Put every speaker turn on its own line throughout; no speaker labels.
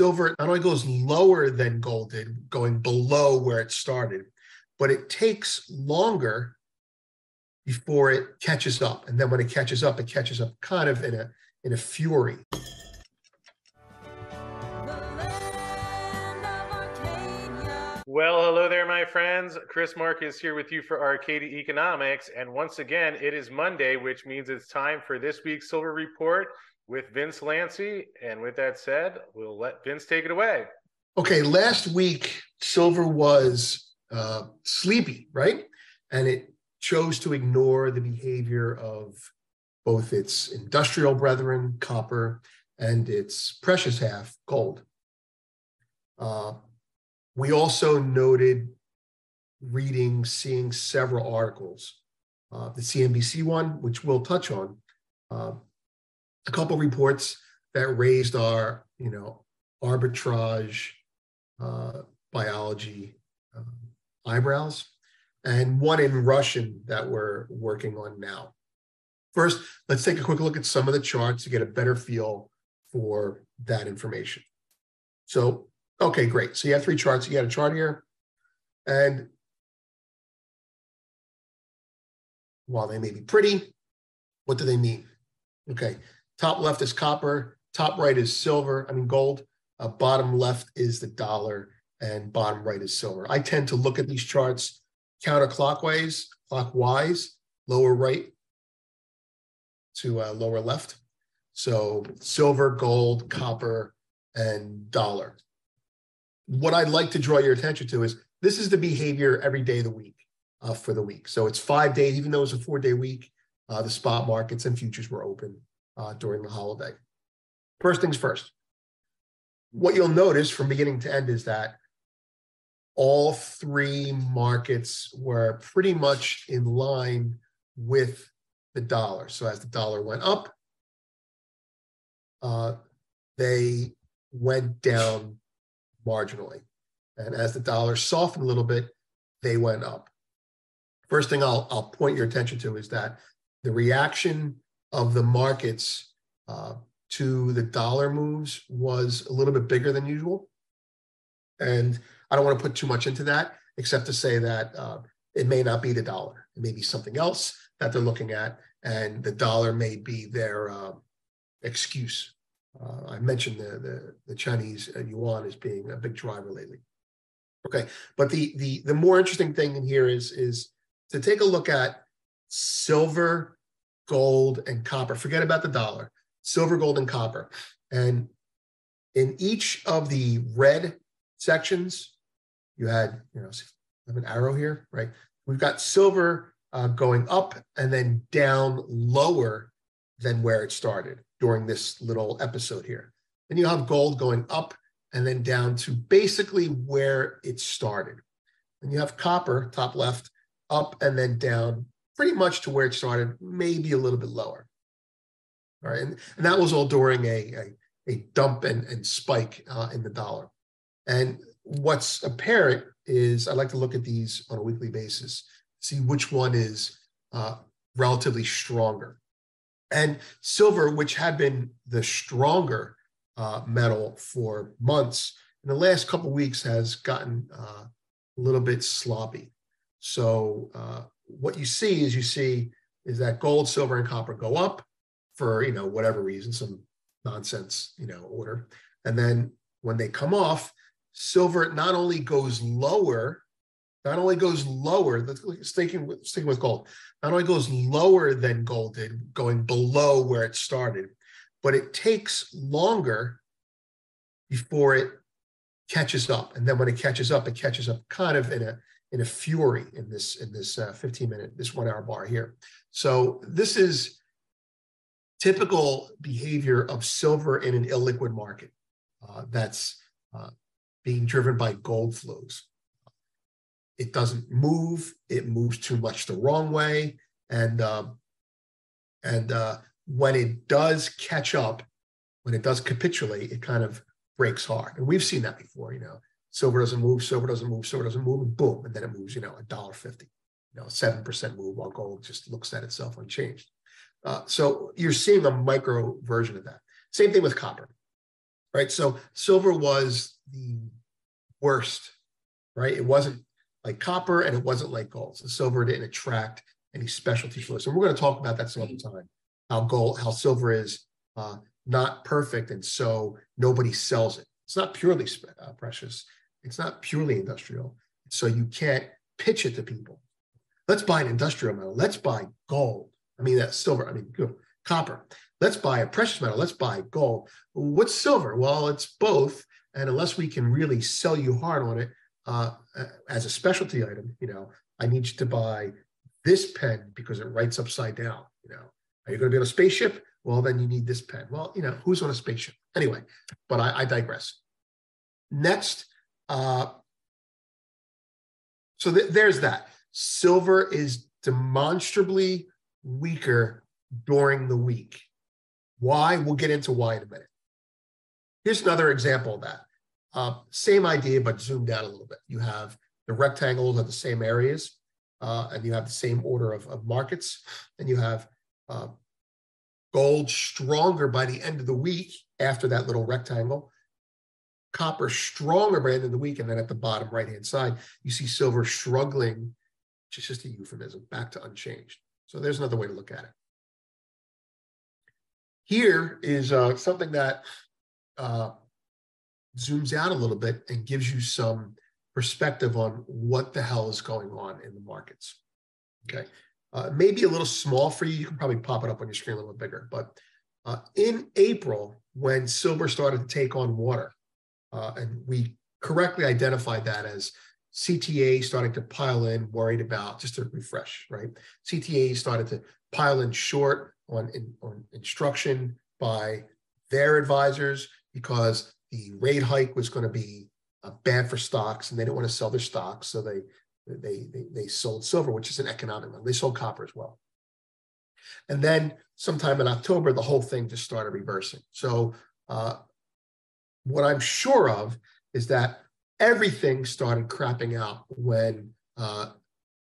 silver not only goes lower than gold did, going below where it started, but it takes longer before it catches up. And then when it catches up, it catches up kind of in a in a fury.
Well, hello there, my friends. Chris Marcus here with you for Arcadia Economics. And once again, it is Monday, which means it's time for this week's Silver Report with Vince Lanci. And with that said, we'll let Vince take it away.
Okay, last week, silver was uh, sleepy, right? And it chose to ignore the behavior of both its industrial brethren, copper, and its precious half, gold. Uh, we also noted reading, seeing several articles. Uh, the CNBC one, which we'll touch on, uh, a couple reports that raised our, you know, arbitrage uh, biology um, eyebrows, and one in Russian that we're working on now. First, let's take a quick look at some of the charts to get a better feel for that information. So Okay, great. So you have three charts. You got a chart here. And while they may be pretty, what do they mean? Okay, top left is copper, top right is silver, I mean gold, uh, bottom left is the dollar, and bottom right is silver. I tend to look at these charts counterclockwise, clockwise, lower right to uh, lower left. So silver, gold, copper, and dollar what I'd like to draw your attention to is this is the behavior every day of the week uh, for the week. So it's five days, even though it's a four day week, uh, the spot markets and futures were open uh, during the holiday. First things first. What you'll notice from beginning to end is that all three markets were pretty much in line with the dollar. So as the dollar went up, uh, they went down marginally. And as the dollar softened a little bit, they went up. First thing I'll, I'll point your attention to is that the reaction of the markets uh, to the dollar moves was a little bit bigger than usual. And I don't want to put too much into that, except to say that uh, it may not be the dollar. It may be something else that they're looking at, and the dollar may be their uh, excuse uh, I mentioned the, the, the Chinese uh, yuan as being a big driver lately. Okay, but the the the more interesting thing in here is is to take a look at silver, gold, and copper. Forget about the dollar. Silver, gold, and copper. And in each of the red sections, you had you know I have an arrow here, right? We've got silver uh, going up and then down lower than where it started during this little episode here. Then you have gold going up and then down to basically where it started. And you have copper, top left, up and then down pretty much to where it started, maybe a little bit lower. All right. And, and that was all during a, a, a dump and, and spike uh, in the dollar. And what's apparent is I like to look at these on a weekly basis, see which one is uh, relatively stronger. And silver, which had been the stronger uh, metal for months, in the last couple weeks has gotten uh, a little bit sloppy. So uh, what you see is you see is that gold, silver, and copper go up for you know whatever reason, some nonsense you know order, and then when they come off, silver not only goes lower not only goes lower, sticking with, sticking with gold, not only goes lower than gold did, going below where it started, but it takes longer before it catches up. And then when it catches up, it catches up kind of in a in a fury in this in this uh, 15 minute this one hour bar here. So this is typical behavior of silver in an illiquid market uh, that's uh, being driven by gold flows it doesn't move. It moves too much the wrong way, and um, and uh, when it does catch up, when it does capitulate, it kind of breaks hard. And we've seen that before. You know, silver doesn't move, silver doesn't move, silver doesn't move, and boom, and then it moves. You know, a dollar fifty. You know, seven percent move while gold just looks at itself unchanged. Uh, so you're seeing a micro version of that. Same thing with copper. right? So silver was the worst, right? It wasn't like copper and it wasn't like gold. So silver didn't attract any specialty flows. And we're going to talk about that some other time. How gold, how silver is uh, not perfect, and so nobody sells it. It's not purely uh, precious. It's not purely industrial. So you can't pitch it to people. Let's buy an industrial metal. Let's buy gold. I mean, that's silver. I mean, copper. Let's buy a precious metal. Let's buy gold. What's silver? Well, it's both. And unless we can really sell you hard on it uh, as a specialty item, you know, I need you to buy this pen because it writes upside down. You know, are you going to be on a spaceship? Well, then you need this pen. Well, you know, who's on a spaceship? Anyway, but I, I digress. Next, uh, so th- there's that. Silver is demonstrably weaker during the week. Why? We'll get into why in a minute. Here's another example of that. Uh, same idea, but zoomed out a little bit. You have the rectangles of the same areas, uh, and you have the same order of, of markets, and you have uh, gold stronger by the end of the week after that little rectangle, copper stronger by the end of the week, and then at the bottom right hand side, you see silver struggling, which is just a euphemism, back to unchanged. So there's another way to look at it. Here is uh, something that uh, zooms out a little bit and gives you some perspective on what the hell is going on in the markets. Okay. Uh, maybe a little small for you. You can probably pop it up on your screen a little bigger. But uh, in April, when silver started to take on water, uh, and we correctly identified that as CTA starting to pile in, worried about just to refresh, right? CTA started to pile in short on, in, on instruction by their advisors because the rate hike was going to be uh, bad for stocks and they didn't want to sell their stocks. So they, they, they, they sold silver, which is an economic one. They sold copper as well. And then sometime in October, the whole thing just started reversing. So uh, what I'm sure of is that everything started crapping out when uh,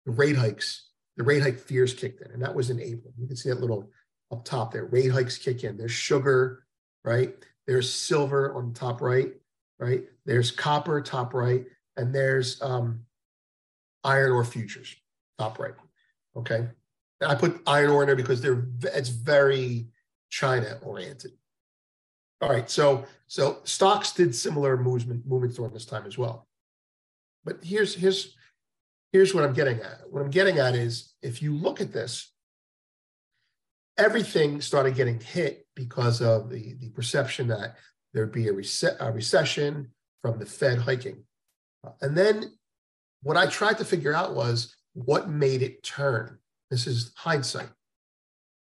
the rate hikes, the rate hike fears kicked in. And that was in April. You can see that little up top there. Rate hikes kick in. There's sugar, right? There's silver on the top right, right? There's copper top right, and there's um, iron ore futures top right. Okay, and I put iron ore in there because they're it's very China oriented. All right, so so stocks did similar movement movements during this time as well. But here's here's here's what I'm getting at. What I'm getting at is if you look at this, everything started getting hit because of the, the perception that there'd be a, rece- a recession from the Fed hiking. And then what I tried to figure out was what made it turn. This is hindsight.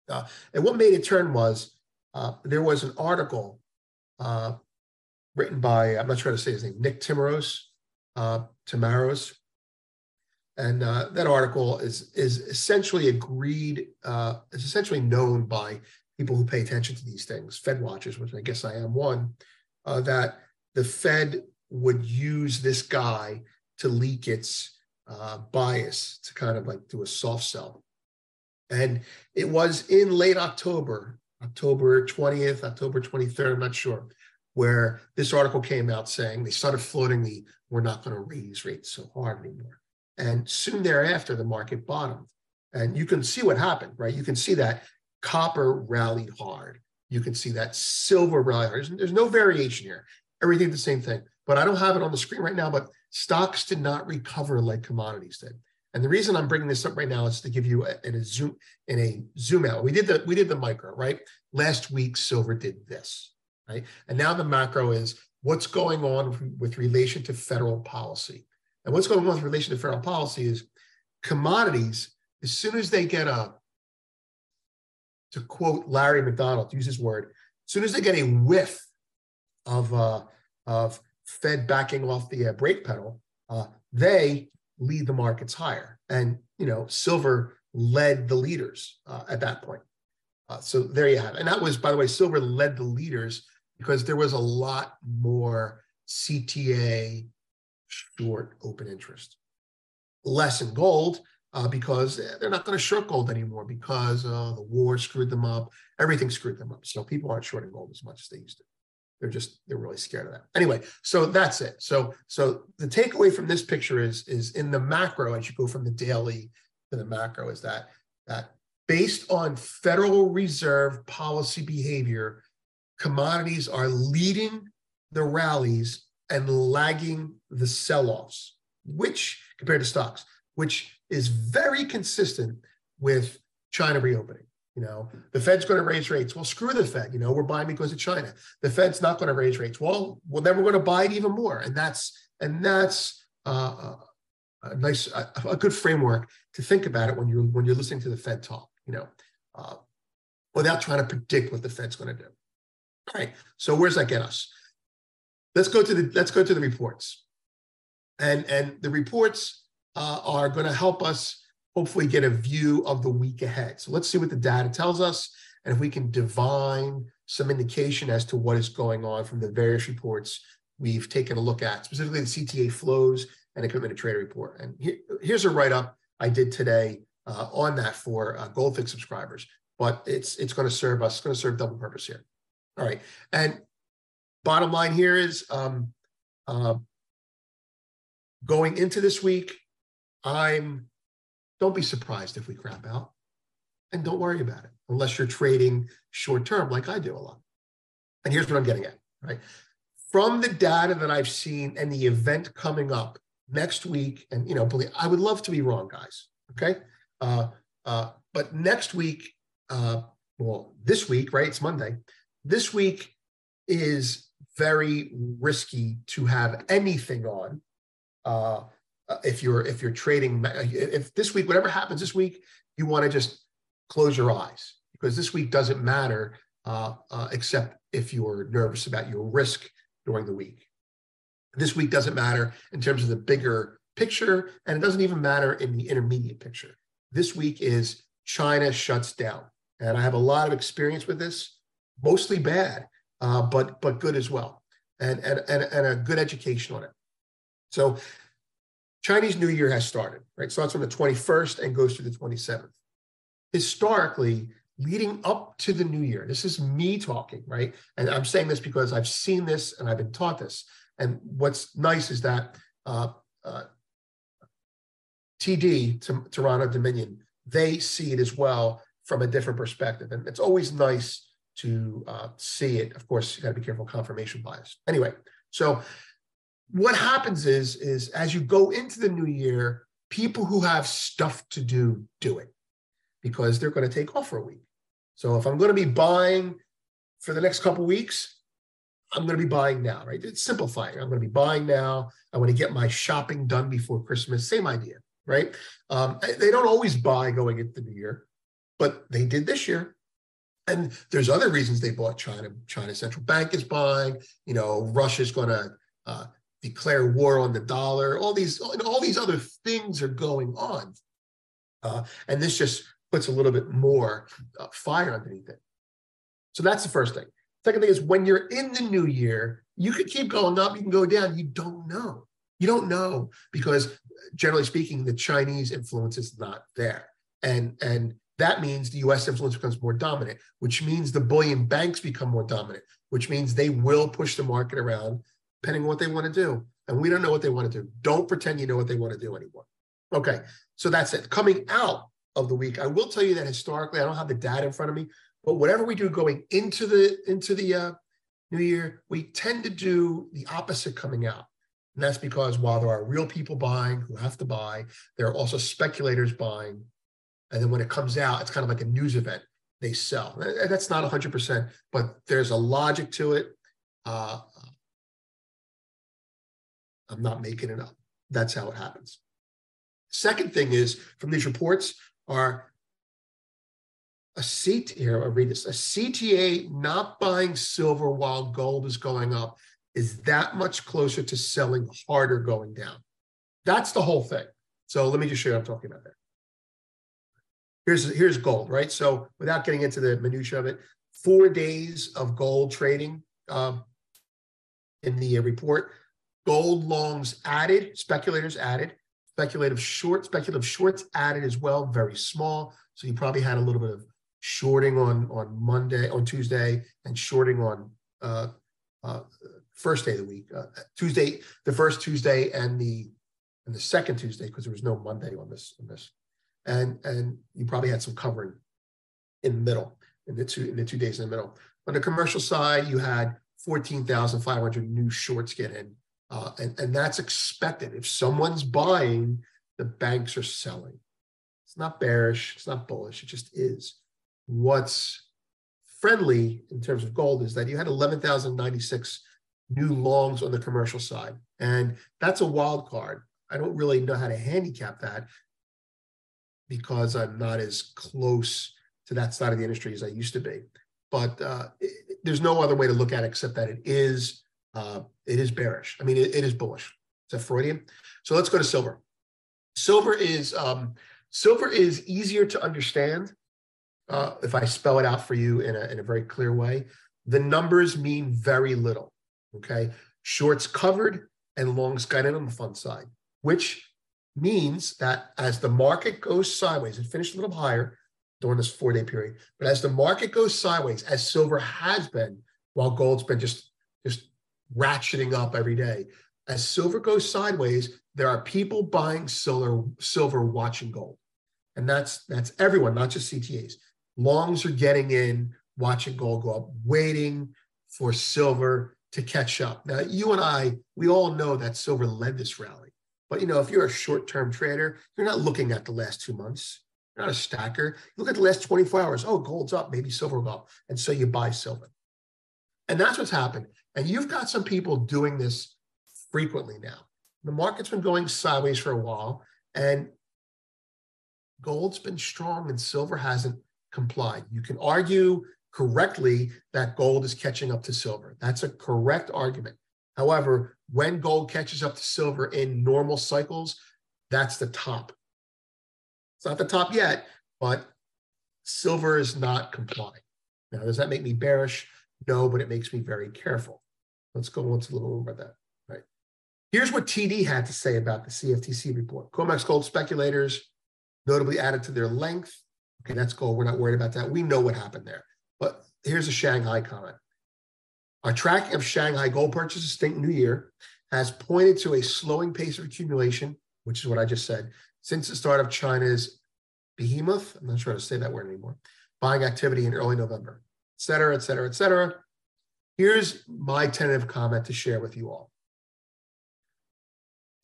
Uh, and what made it turn was uh, there was an article uh, written by, I'm not how to say his name, Nick Timiraos, uh, Timiraos, and uh, that article is is essentially agreed uh, is essentially known by people who pay attention to these things, Fed watchers, which I guess I am one, uh, that the Fed would use this guy to leak its uh, bias to kind of like do a soft sell. And it was in late October, October 20th, October 23rd, I'm not sure, where this article came out saying they started floating the we're not going to raise rates so hard anymore. And soon thereafter, the market bottomed. And you can see what happened, right? You can see that copper rallied hard. You can see that silver rallied hard. There's, there's no variation here. Everything the same thing. But I don't have it on the screen right now, but stocks did not recover like commodities did. And the reason I'm bringing this up right now is to give you a, in a zoom in a zoom out. We did the we did the micro right last week. Silver did this right, and now the macro is what's going on with relation to federal policy. And what's going on with relation to federal policy is commodities, as soon as they get a, to quote Larry McDonald, use his word, as soon as they get a whiff of, uh, of Fed backing off the uh, brake pedal, uh, they lead the markets higher. And, you know, silver led the leaders uh, at that point. Uh, so there you have it. And that was, by the way, silver led the leaders because there was a lot more CTA short open interest. Less in gold uh, because they're not going to short gold anymore because uh, the war screwed them up. Everything screwed them up. So people aren't shorting gold as much as they used to. They're just they're really scared of that. Anyway, so that's it. So so the takeaway from this picture is is in the macro as you go from the daily to the macro is that that based on Federal Reserve policy behavior, commodities are leading the rallies and lagging the sell-offs, which compared to stocks, which is very consistent with China reopening. You know, the Fed's going to raise rates. Well, screw the Fed. You know, we're buying because of China. The Fed's not going to raise rates. Well, well, then we're going to buy it even more, and that's and that's uh, a nice, a, a, good framework to think about it when you're when you're listening to the Fed talk. You know, uh, without trying to predict what the Fed's going to do. All right. So where's that get us? Let's go to the let's go to the reports, and and the reports uh, are going to help us hopefully get a view of the week ahead. So let's see what the data tells us and if we can divine some indication as to what is going on from the various reports we've taken a look at, specifically the CTA flows and the commitment to trader report. And here, here's a write-up I did today uh, on that for uh, Goldfix subscribers, but it's it's going to serve us, it's going to serve double purpose here. All right, and bottom line here is um, uh, going into this week, I'm don't be surprised if we crap out. And don't worry about it unless you're trading short term like I do a lot. And here's what I'm getting at, right? From the data that I've seen and the event coming up next week, and you know, believe I would love to be wrong, guys. Okay. Uh, uh, but next week, uh, well, this week, right? It's Monday. This week is very risky to have anything on uh, uh, if you're if you're trading if this week whatever happens this week you want to just close your eyes because this week doesn't matter uh, uh, except if you're nervous about your risk during the week. This week doesn't matter in terms of the bigger picture and it doesn't even matter in the intermediate picture. This week is china shuts down and i have a lot of experience with this mostly bad uh, but but good as well and, and and and a good education on it. So Chinese New Year has started, right? Starts on the 21st and goes through the 27th. Historically, leading up to the new year, this is me talking, right? And I'm saying this because I've seen this and I've been taught this. And what's nice is that uh, uh, TD, Toronto Dominion, they see it as well from a different perspective. And it's always nice to uh, see it. Of course, you got to be careful confirmation bias. Anyway, so what happens is is as you go into the new year people who have stuff to do do it because they're going to take off for a week. So if i'm going to be buying for the next couple weeks i'm going to be buying now right? It's simplifying. I'm going to be buying now. I want to get my shopping done before christmas. Same idea right? Um, they don't always buy going into the new year but they did this year. And there's other reasons they bought china china central bank is buying you know russia's going to uh, declare war on the dollar. All these, and all these other things are going on, uh, and this just puts a little bit more uh, fire underneath it. So that's the first thing. Second thing is when you're in the new year, you can keep going up, you can go down. You don't know. You don't know because generally speaking, the Chinese influence is not there, and and that means the U.S. influence becomes more dominant, which means the bullion banks become more dominant, which means they will push the market around depending on what they want to do. And we don't know what they want to do. Don't pretend you know what they want to do anymore. Okay, so that's it. Coming out of the week, I will tell you that historically, I don't have the data in front of me, but whatever we do going into the into the uh, new year, we tend to do the opposite coming out. And that's because while there are real people buying who have to buy, there are also speculators buying. And then when it comes out, it's kind of like a news event. They sell. That's not 100%, but there's a logic to it. Uh, I'm not making it up. That's how it happens. Second thing is from these reports are a CT here, I'll read this. A CTA not buying silver while gold is going up is that much closer to selling harder going down. That's the whole thing. So let me just show you what I'm talking about there. Here's, here's gold, right? So without getting into the minutia of it, four days of gold trading um, in the report Gold longs added, speculators added, speculative short, speculative shorts added as well, very small. So you probably had a little bit of shorting on on Monday, on Tuesday, and shorting on uh, uh, first day of the week, uh, Tuesday, the first Tuesday and the and the second Tuesday because there was no Monday on this on this, and and you probably had some covering in the middle in the two in the two days in the middle. On the commercial side, you had 14,500 new shorts get in, uh, and and that's expected. If someone's buying, the banks are selling. It's not bearish. It's not bullish. It just is. What's friendly in terms of gold is that you had 11,096 new longs on the commercial side. And that's a wild card. I don't really know how to handicap that because I'm not as close to that side of the industry as I used to be. But uh, it, there's no other way to look at it except that it is uh, it is bearish. I mean, it, it is bullish. Is that Freudian? So let's go to silver. Silver is um, silver is easier to understand uh, if I spell it out for you in a, in a very clear way. The numbers mean very little. Okay, shorts covered and longs in on the fund side, which means that as the market goes sideways, it finished a little higher during this four day period, but as the market goes sideways, as silver has been, while gold's been just ratcheting up every day, as silver goes sideways, there are people buying silver, silver watching gold. And that's that's everyone, not just CTAs. Longs are getting in, watching gold go up, waiting for silver to catch up. Now, you and I, we all know that silver led this rally. But you know, if you're a short-term trader, you're not looking at the last two months. You're not a stacker. You look at the last 24 hours. Oh, gold's up, maybe silver will go up. And so you buy silver. And that's what's happened. And you've got some people doing this frequently now. The market's been going sideways for a while, and gold's been strong and silver hasn't complied. You can argue correctly that gold is catching up to silver. That's a correct argument. However, when gold catches up to silver in normal cycles, that's the top. It's not the top yet, but silver is not complying. Now, does that make me bearish? No, but it makes me very careful. Let's go on to a little more about that. Right. Here's what TD had to say about the CFTC report. COMEX gold speculators notably added to their length. Okay, that's gold. We're not worried about that. We know what happened there. But here's a Shanghai comment. Our tracking of Shanghai gold purchases since New Year has pointed to a slowing pace of accumulation, which is what I just said, since the start of China's behemoth, I'm not sure how to say that word anymore, buying activity in early November, et cetera, et cetera, et cetera. Here's my tentative comment to share with you all.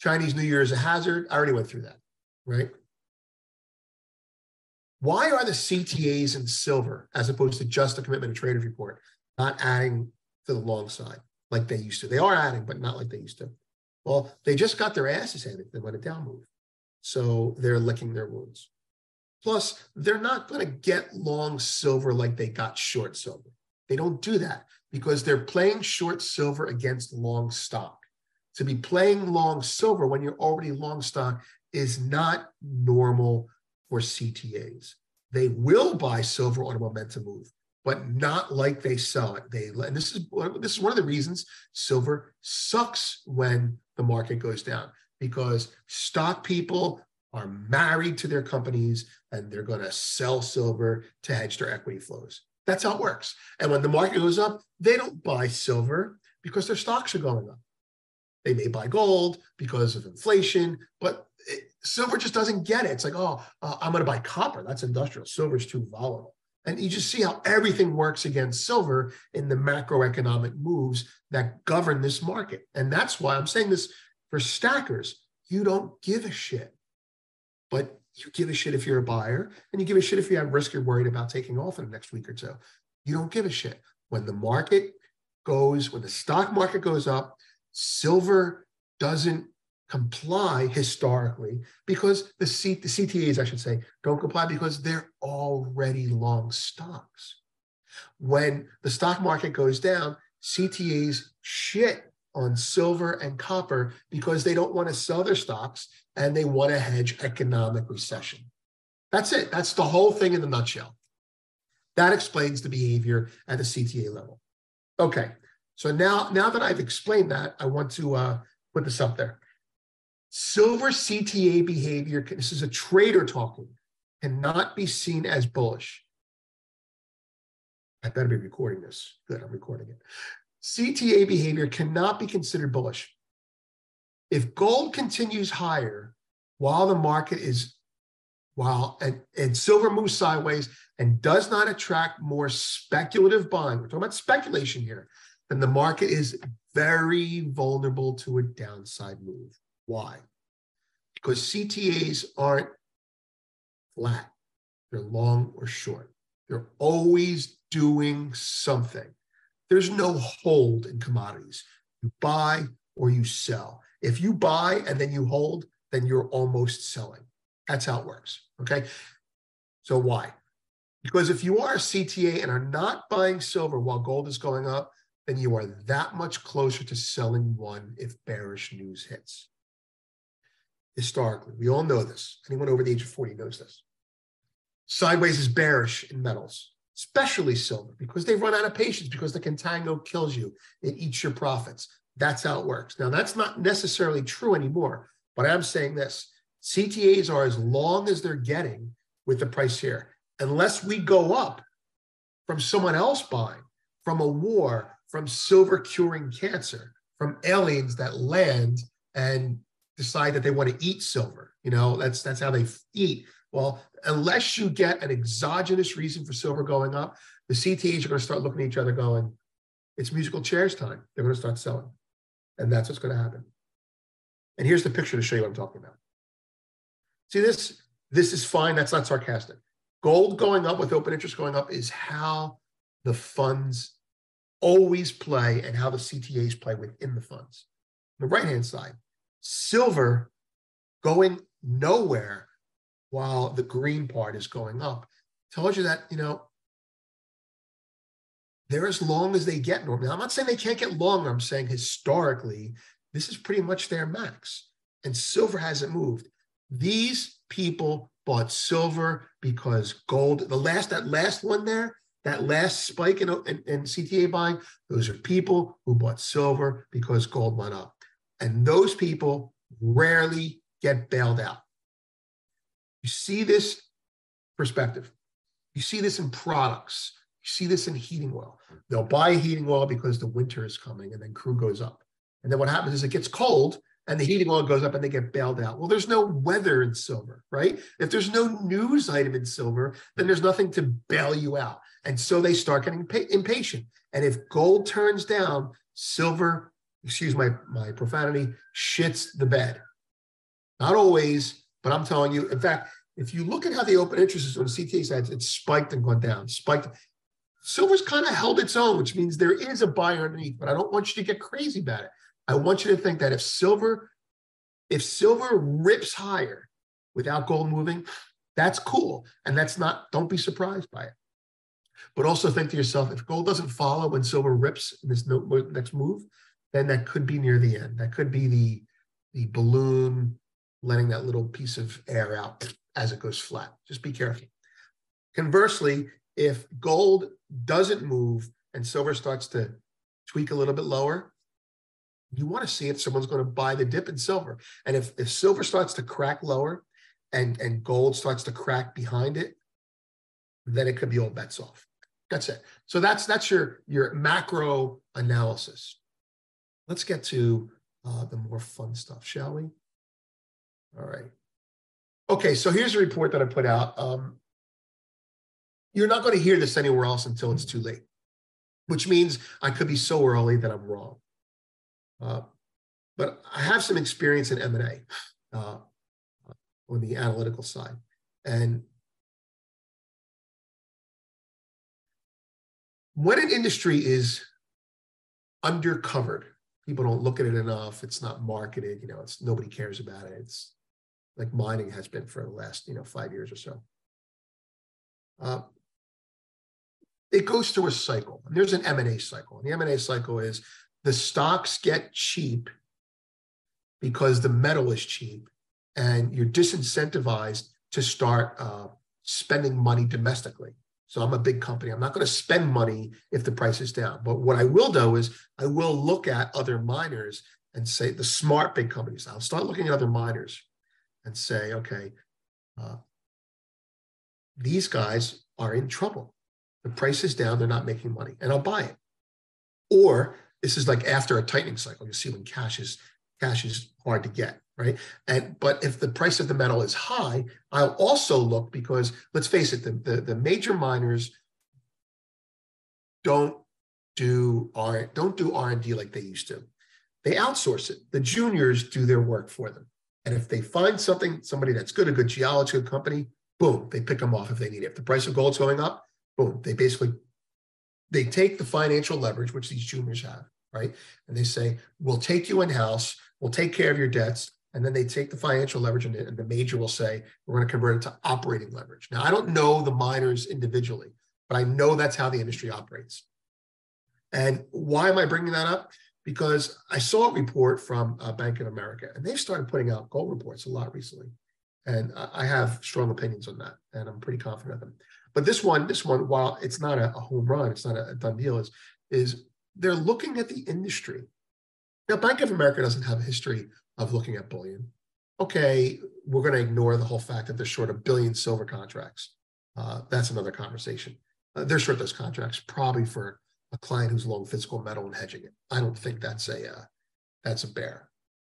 Chinese New Year is a hazard. I already went through that, right? Why are the CTAs in silver, as opposed to just a commitment to traders report, not adding to the long side like they used to? They are adding, but not like they used to. Well, they just got their asses handed They went a down move. So they're licking their wounds. Plus, they're not going to get long silver like they got short silver. They don't do that because they're playing short silver against long stock. To be playing long silver when you're already long stock is not normal for CTAs. They will buy silver on a momentum move, but not like they sell it. They and this is this is one of the reasons silver sucks when the market goes down because stock people are married to their companies and they're going to sell silver to hedge their equity flows. That's how it works. And when the market goes up, they don't buy silver because their stocks are going up. They may buy gold because of inflation, but it, silver just doesn't get it. It's like, oh, uh, I'm going to buy copper. That's industrial. Silver's too volatile. And you just see how everything works against silver in the macroeconomic moves that govern this market. And that's why I'm saying this for stackers. You don't give a shit, but you give a shit if you're a buyer, and you give a shit if you have risk you're worried about taking off in the next week or two. You don't give a shit. When the market goes, when the stock market goes up, silver doesn't comply historically because the, C, the CTAs, I should say, don't comply because they're already long stocks. When the stock market goes down, CTAs shit on silver and copper because they don't want to sell their stocks and they want to hedge economic recession. That's it. That's the whole thing in the nutshell. That explains the behavior at the CTA level. Okay, so now, now that I've explained that, I want to uh, put this up there. Silver CTA behavior, this is a trader talking, cannot be seen as bullish. I better be recording this. Good, I'm recording it. CTA behavior cannot be considered bullish. If gold continues higher while the market is while and, and silver moves sideways and does not attract more speculative buying, we're talking about speculation here, then the market is very vulnerable to a downside move. Why? Because CTAs aren't flat, they're long or short. They're always doing something. There's no hold in commodities. You buy or you sell. If you buy and then you hold, then you're almost selling. That's how it works. Okay. So why? Because if you are a CTA and are not buying silver while gold is going up, then you are that much closer to selling one if bearish news hits. Historically, we all know this. Anyone over the age of 40 knows this. Sideways is bearish in metals, especially silver, because they've run out of patience, because the contango kills you. It eats your profits. That's how it works. Now, that's not necessarily true anymore, but I'm saying this CTAs are as long as they're getting with the price here. Unless we go up from someone else buying, from a war, from silver curing cancer, from aliens that land and decide that they want to eat silver. You know, that's that's how they eat. Well, unless you get an exogenous reason for silver going up, the CTAs are going to start looking at each other going, it's musical chairs time. They're going to start selling. And that's what's going to happen. And here's the picture to show you what I'm talking about. See this? This is fine. That's not sarcastic. Gold going up with open interest going up is how the funds always play and how the CTAs play within the funds. the right hand side, silver going nowhere while the green part is going up tells you that, you know, they're as long as they get normally. I'm not saying they can't get longer. I'm saying historically, this is pretty much their max. And silver hasn't moved. These people bought silver because gold, the last, that last one there, that last spike in, in, in CTA buying, those are people who bought silver because gold went up. And those people rarely get bailed out. You see this perspective. You see this in products. You see this in heating oil. They'll buy heating oil because the winter is coming and then crude goes up. And then what happens is it gets cold and the heating oil goes up and they get bailed out. Well, there's no weather in silver, right? If there's no news item in silver, then there's nothing to bail you out. And so they start getting impatient. And if gold turns down, silver, excuse my, my profanity, shits the bed. Not always, but I'm telling you, in fact, if you look at how the open interest is on the CTA side, it's spiked and gone down, spiked. Silver's kind of held its own, which means there is a buyer underneath, but I don't want you to get crazy about it. I want you to think that if silver, if silver rips higher without gold moving, that's cool. And that's not, don't be surprised by it. But also think to yourself, if gold doesn't follow when silver rips in this next move, then that could be near the end. That could be the, the balloon letting that little piece of air out as it goes flat. Just be careful. Conversely, if gold doesn't move and silver starts to tweak a little bit lower, you want to see if someone's going to buy the dip in silver. And if, if silver starts to crack lower and, and gold starts to crack behind it, then it could be all bets off. That's it. So that's that's your your macro analysis. Let's get to uh, the more fun stuff, shall we? All right. Okay, so here's a report that I put out. Um, you're not going to hear this anywhere else until it's too late, which means I could be so early that I'm wrong. Uh, but I have some experience in M&A uh, on the analytical side. And when an industry is undercovered, people don't look at it enough. It's not marketed. You know, it's nobody cares about it. It's like mining has been for the last you know five years or so. Uh, it goes through a cycle. And there's an M&A cycle. And the M&A cycle is the stocks get cheap because the metal is cheap and you're disincentivized to start uh, spending money domestically. So I'm a big company. I'm not going to spend money if the price is down. But what I will do is I will look at other miners and say the smart big companies. I'll start looking at other miners and say, okay, uh, these guys are in trouble. The price is down, they're not making money, and I'll buy it. Or This is like after a tightening cycle. You see when cash is cash is hard to get, right? And but if the price of the metal is high, I'll also look because let's face it, the the, the major miners don't do R don't do R and D like they used to. They outsource it. The juniors do their work for them. And if they find something, somebody that's good, a good geology, good company, boom, they pick them off if they need it. If the price of gold's going up, boom, they basically they take the financial leverage which these juniors have, right? And they say, "We'll take you in house. We'll take care of your debts." And then they take the financial leverage, and the, and the major will say, "We're going to convert it to operating leverage." Now, I don't know the miners individually, but I know that's how the industry operates. And why am I bringing that up? Because I saw a report from uh, Bank of America, and they've started putting out gold reports a lot recently. And I have strong opinions on that, and I'm pretty confident of them. But this one, this one, while it's not a, a home run, it's not a, a done deal, is is they're looking at the industry. Now, Bank of America doesn't have a history of looking at bullion. Okay, we're going to ignore the whole fact that they're short a billion silver contracts. Uh, that's another conversation. Uh, they're short those contracts probably for a client who's long physical metal and hedging it. I don't think that's a uh, that's a bear.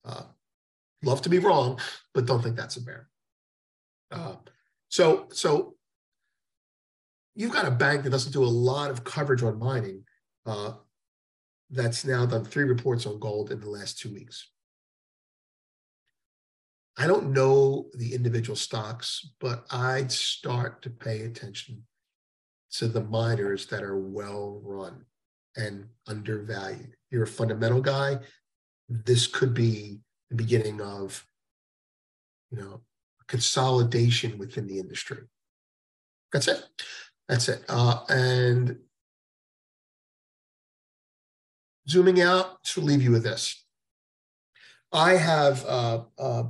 Uh, love to be wrong, but don't think that's a bear. Uh, so so you've got a bank that doesn't do a lot of coverage on mining. Uh, that's now done three reports on gold in the last two weeks. I don't know the individual stocks, but I'd start to pay attention to the miners that are well run and undervalued. You're a fundamental guy. This could be the beginning of, you know, consolidation within the industry. That's it. That's it. Uh, and zooming out to leave you with this. I have uh, uh,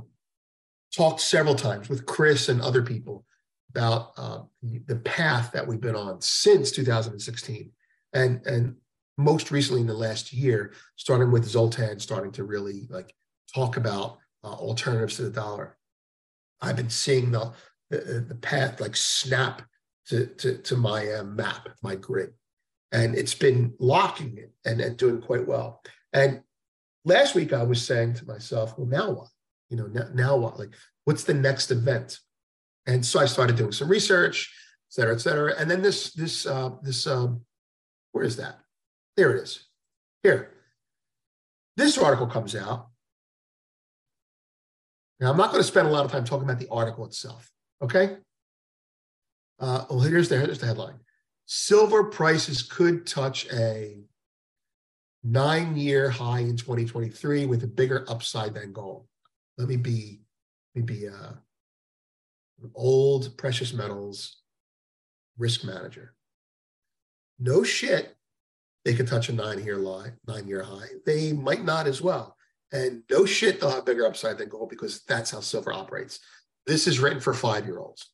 talked several times with Chris and other people about uh, the path that we've been on since 2016, and and most recently in the last year, starting with Zoltan, starting to really like talk about uh, alternatives to the dollar. I've been seeing the the, the path like snap to to, to my uh, map, my grid, and it's been locking it and, and doing quite well. And last week I was saying to myself, well, now what? You know, now, now what? Like, what's the next event? And so I started doing some research, et cetera, et cetera. And then this, this, uh, this, um, where is that? There it is. Here. This article comes out. Now, I'm not going to spend a lot of time talking about the article itself. Okay. Uh, well, here's the, here's the headline Silver prices could touch a nine year high in 2023 with a bigger upside than gold. Let me be, let me be uh, old precious metals risk manager. No shit, they could touch a nine year line, nine year high. They might not as well. And no shit, they'll have bigger upside than gold because that's how silver operates. This is written for five year olds.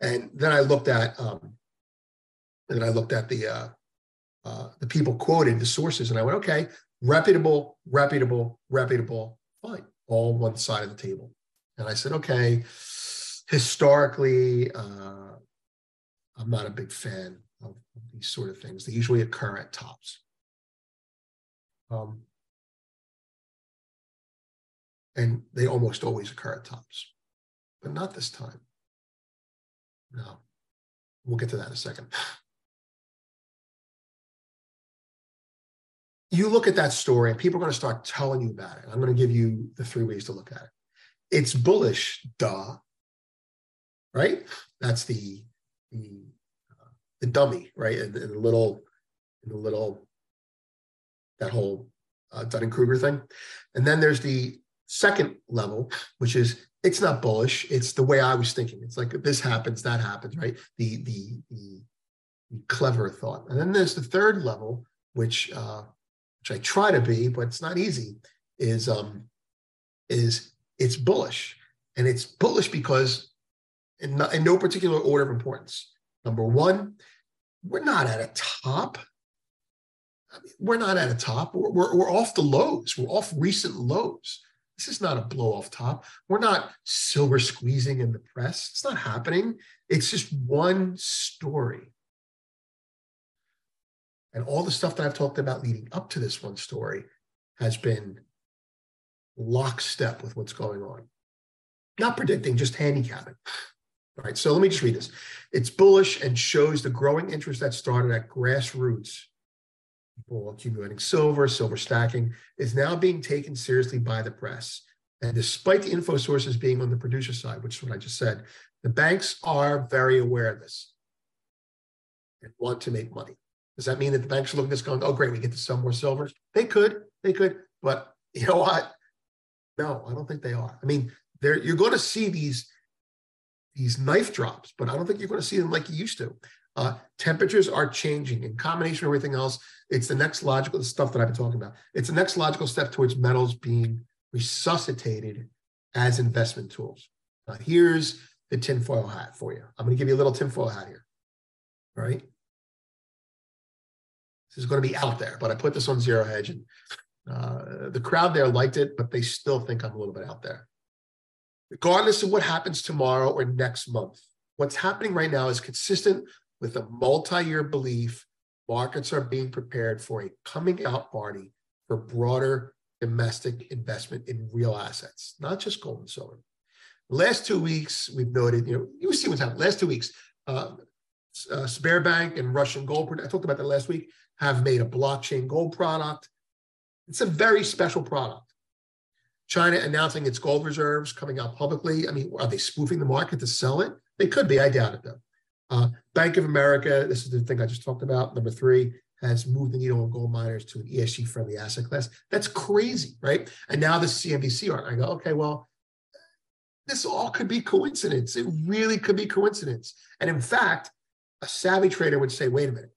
And then I looked at, um, and then I looked at the uh, uh, the people quoted, the sources, and I went, okay, reputable, reputable, reputable, fine, all one side of the table. And I said, okay, historically, uh, I'm not a big fan of, these sort of things. They usually occur at tops. Um, and they almost always occur at tops, but not this time. No, we'll get to that in a second. You look at that story, and people are going to start telling you about it. I'm going to give you the three ways to look at it. It's bullish, duh. Right? That's the the the dummy, right? And, and the little, and the little, that whole uh, Dunning Kruger thing. And then there's the second level, which is it's not bullish. It's the way I was thinking. It's like this happens, that happens, right? The the the, the clever thought. And then there's the third level, which uh, which I try to be, but it's not easy. Is um is it's bullish, and it's bullish because in, in no particular order of importance. Number one, we're not at a top. I mean, we're not at a top. We're, we're, we're off the lows. We're off recent lows. This is not a blow off top. We're not silver squeezing in the press. It's not happening. It's just one story. And all the stuff that I've talked about leading up to this one story has been lockstep with what's going on. Not predicting, just handicapping. Right, so let me just read this. It's bullish and shows the growing interest that started at grassroots. People accumulating silver, silver stacking, is now being taken seriously by the press. And despite the info sources being on the producer side, which is what I just said, the banks are very aware of this and want to make money. Does that mean that the banks are looking at this going, oh, great, we get to sell more silver? They could, they could, but you know what? No, I don't think they are. I mean, you're going to see these these knife drops, but I don't think you're going to see them like you used to. Uh, temperatures are changing in combination with everything else. It's the next logical stuff that I've been talking about. It's the next logical step towards metals being resuscitated as investment tools. Now, here's the tinfoil hat for you. I'm going to give you a little tinfoil hat here. All right. This is going to be out there, but I put this on Zero Hedge and uh, the crowd there liked it, but they still think I'm a little bit out there. Regardless of what happens tomorrow or next month, what's happening right now is consistent with a multi year belief markets are being prepared for a coming out party for broader domestic investment in real assets, not just gold and silver. Last two weeks, we've noted, you know, you see what's happened. Last two weeks, uh, uh, Sberbank and Russian gold, I talked about that last week, have made a blockchain gold product. It's a very special product. China announcing its gold reserves coming out publicly. I mean, are they spoofing the market to sell it? They could be. I doubt it, though. Uh, Bank of America, this is the thing I just talked about. Number three, has moved the needle on gold miners to an ESG friendly asset class. That's crazy, right? And now the CNBC art. I go, okay, well, this all could be coincidence. It really could be coincidence. And in fact, a savvy trader would say, wait a minute,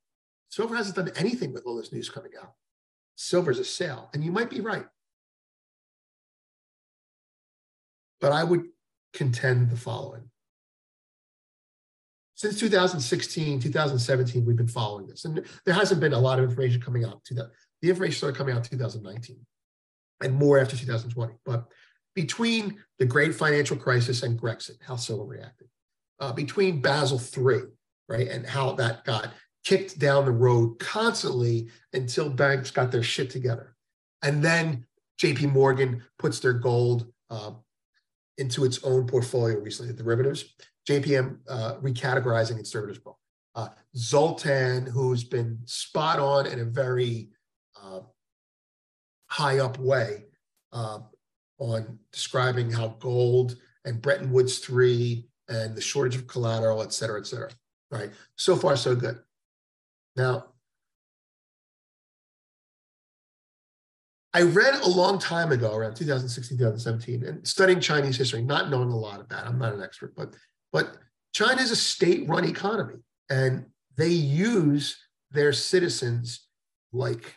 silver hasn't done anything with all this news coming out. Silver's a sale. And you might be right. But I would contend the following. Since 2016, 2017, we've been following this. And there hasn't been a lot of information coming out. To the, the information started coming out in 2019 and more after 2020. But between the great financial crisis and Brexit, how silver reacted, uh, between Basel III, right, and how that got kicked down the road constantly until banks got their shit together. And then JP Morgan puts their gold uh, into its own portfolio recently, the derivatives. JPM uh, recategorizing its derivatives book. Uh, Zoltan, who's been spot on in a very uh, high up way uh, on describing how gold and Bretton Woods 3 and the shortage of collateral, et cetera, et cetera. Right. So far, so good. Now, I read a long time ago, around 2016, 2017, and studying Chinese history, not knowing a lot of that. I'm not an expert, but but China is a state-run economy, and they use their citizens like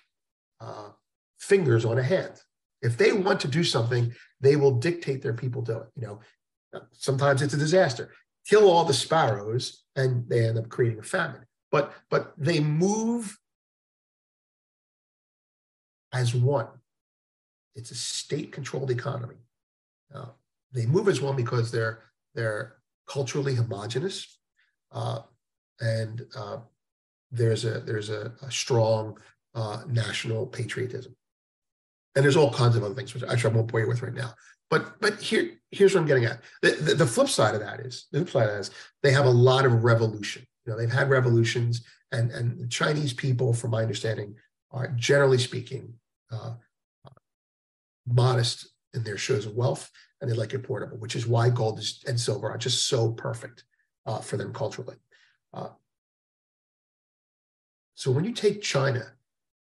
uh, fingers on a hand. If they want to do something, they will dictate their people do it. You know, sometimes it's a disaster. Kill all the sparrows, and they end up creating a famine. But but they move as one. It's a state-controlled economy. Uh, they move as one because they're they're culturally homogenous, uh, and uh, there's a there's a, a strong uh, national patriotism. And there's all kinds of other things, which actually I won't bore you with right now. But but here here's what I'm getting at. The, the, the flip side of that is the flip side of that is they have a lot of revolution. You know, they've had revolutions, and and Chinese people, from my understanding, are generally speaking uh, modest in their shows of wealth and they like it portable, which is why gold is, and silver are just so perfect uh, for them culturally. Uh, so when you take China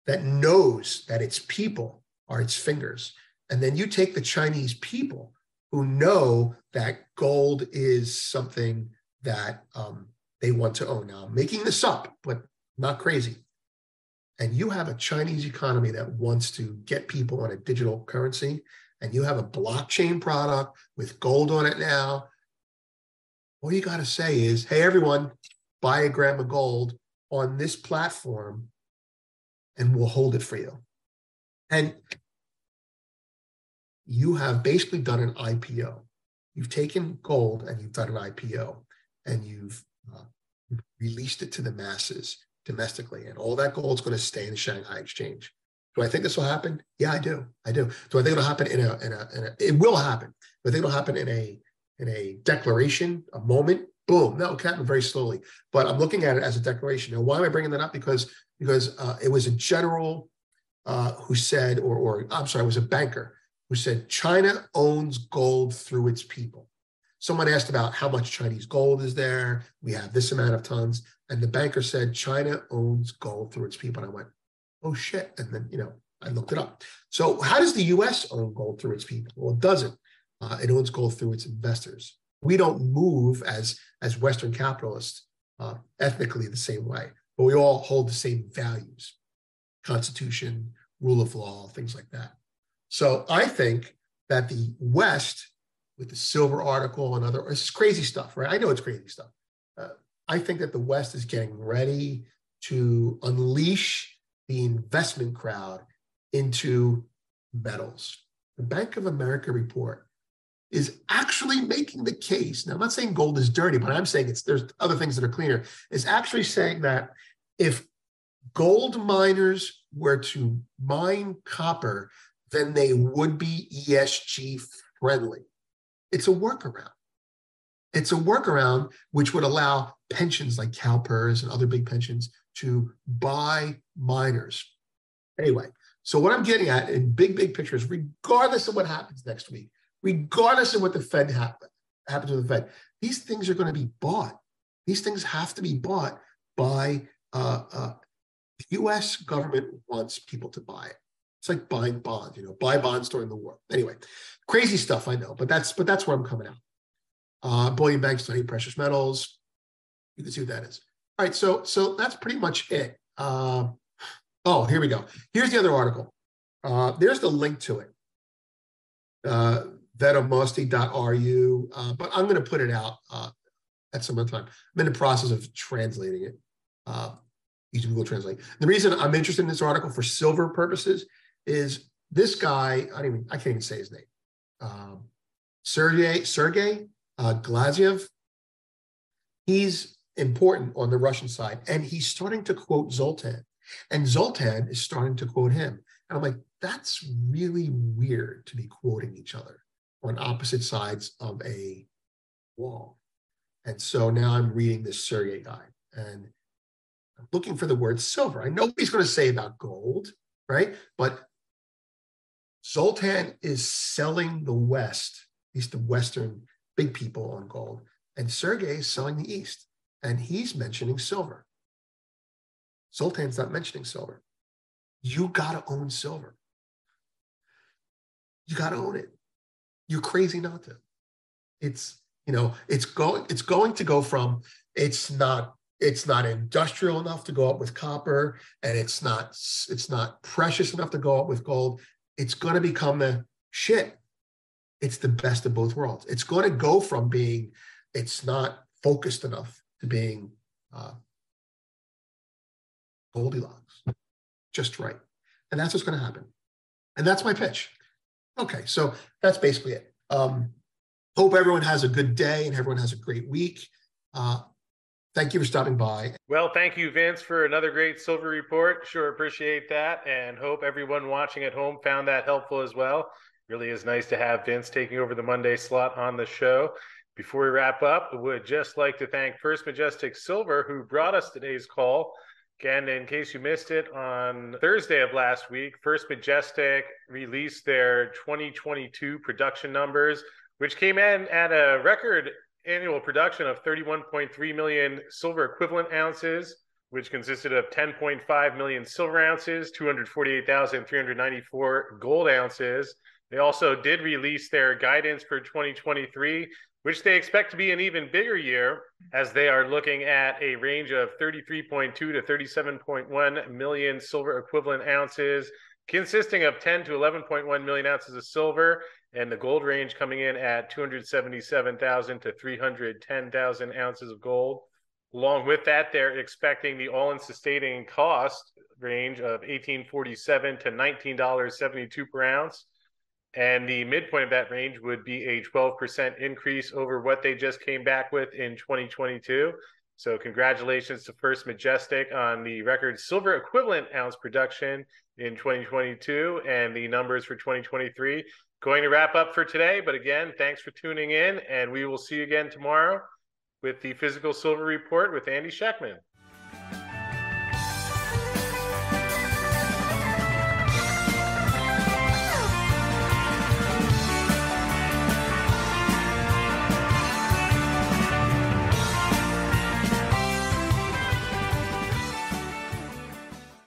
that knows that its people are its fingers, and then you take the Chinese people who know that gold is something that um, they want to own. Now, I'm making this up, but not crazy. And you have a Chinese economy that wants to get people on a digital currency and you have a blockchain product with gold on it now, all you got to say is, hey, everyone, buy a gram of gold on this platform and we'll hold it for you. And you have basically done an IPO. You've taken gold and you've done an IPO and you've uh, released it to the masses domestically, and all that gold is going to stay in the Shanghai exchange. Do I think this will happen? Yeah, I do. I do. Do I think it'll happen in a, in a, in a it will happen. Do I think it'll happen in a, in a declaration, a moment? Boom. No, it can happen very slowly. But I'm looking at it as a declaration. Now, why am I bringing that up? Because, because uh, it was a general uh, who said, or, or I'm sorry, it was a banker who said, China owns gold through its people. Someone asked about how much Chinese gold is there. We have this amount of tons. And the banker said, China owns gold through its people. And I went, oh shit. And then, you know, I looked it up. So how does the US own gold through its people? Well, it doesn't. Uh, it owns gold through its investors. We don't move as, as Western capitalists uh, ethnically the same way, but we all hold the same values, constitution, rule of law, things like that. So I think that the West, with the silver article and other, it's crazy stuff, right? I know it's crazy stuff. Uh, I think that the West is getting ready to unleash the investment crowd into metals. The Bank of America report is actually making the case. Now, I'm not saying gold is dirty, but I'm saying it's there's other things that are cleaner. Is actually saying that if gold miners were to mine copper, then they would be ESG friendly. It's a workaround. It's a workaround which would allow pensions like CalPERS and other big pensions to buy miners. Anyway, so what I'm getting at in big, big pictures, regardless of what happens next week, regardless of what the Fed happen, happens with the Fed, these things are going to be bought. These things have to be bought by uh, uh, the U.S. government wants people to buy it. It's like buying bonds, you know, buy bonds during the war. Anyway, crazy stuff, I know, but that's but that's where I'm coming out. Uh, bullion banks study precious metals. You can see what that is. All right, so so that's pretty much it. Uh, oh, here we go. Here's the other article. Uh, there's the link to it. Uh, vedomosti.ru, uh, but I'm going to put it out uh, at some other time. I'm in the process of translating it uh, using Google Translate. The reason I'm interested in this article for silver purposes is this guy. I don't even. I can't even say his name. Um, Sergey Sergey uh, Glaziev. He's important on the Russian side, and he's starting to quote Zoltan, and Zoltan is starting to quote him. And I'm like, that's really weird to be quoting each other on opposite sides of a wall. And so now I'm reading this Sergey guy, and I'm looking for the word silver. I know what he's going to say about gold, right? But Zoltan is selling the West, at least the Western big people on gold, and Sergey is selling the East, and he's mentioning silver. Zoltan's not mentioning silver. You got to own silver. You got to own it. You're crazy not to. It's you know it's going it's going to go from it's not it's not industrial enough to go up with copper and it's not it's not precious enough to go up with gold it's going to become the shit. It's the best of both worlds. It's going to go from being, it's not focused enough to being uh, Goldilocks, just right. And that's what's going to happen. And that's my pitch. Okay, so that's basically it. Um, hope everyone has a good day and everyone has a great week. Uh, Thank you for stopping by.
Well, thank you, Vince, for another great silver report. Sure appreciate that and hope everyone watching at home found that helpful as well. Really is nice to have Vince taking over the Monday slot on the show. Before we wrap up, I would just like to thank First Majestic Silver, who brought us today's call. Again, in case you missed it, on Thursday of last week, First Majestic released their 2022 production numbers, which came in at a record annual production of 31.3 million silver equivalent ounces, which consisted of 10.5 million silver ounces, 248,394 gold ounces. They also did release their guidance for 2023, which they expect to be an even bigger year as they are looking at a range of 33.2 to 37.1 million silver equivalent ounces, consisting of 10 to 11.1 million ounces of silver and the gold range coming in at 277,000 to 310,000 ounces of gold. Along with that, they're expecting the all-in sustaining cost range of 1847 to $19.72 per ounce. And the midpoint of that range would be a 12% increase over what they just came back with in 2022. So congratulations to First Majestic on the record silver equivalent ounce production in 2022 and the numbers for 2023. Going to wrap up for today, but again, thanks for tuning in, and we will see you again tomorrow with the Physical Silver Report with Andy Schectman.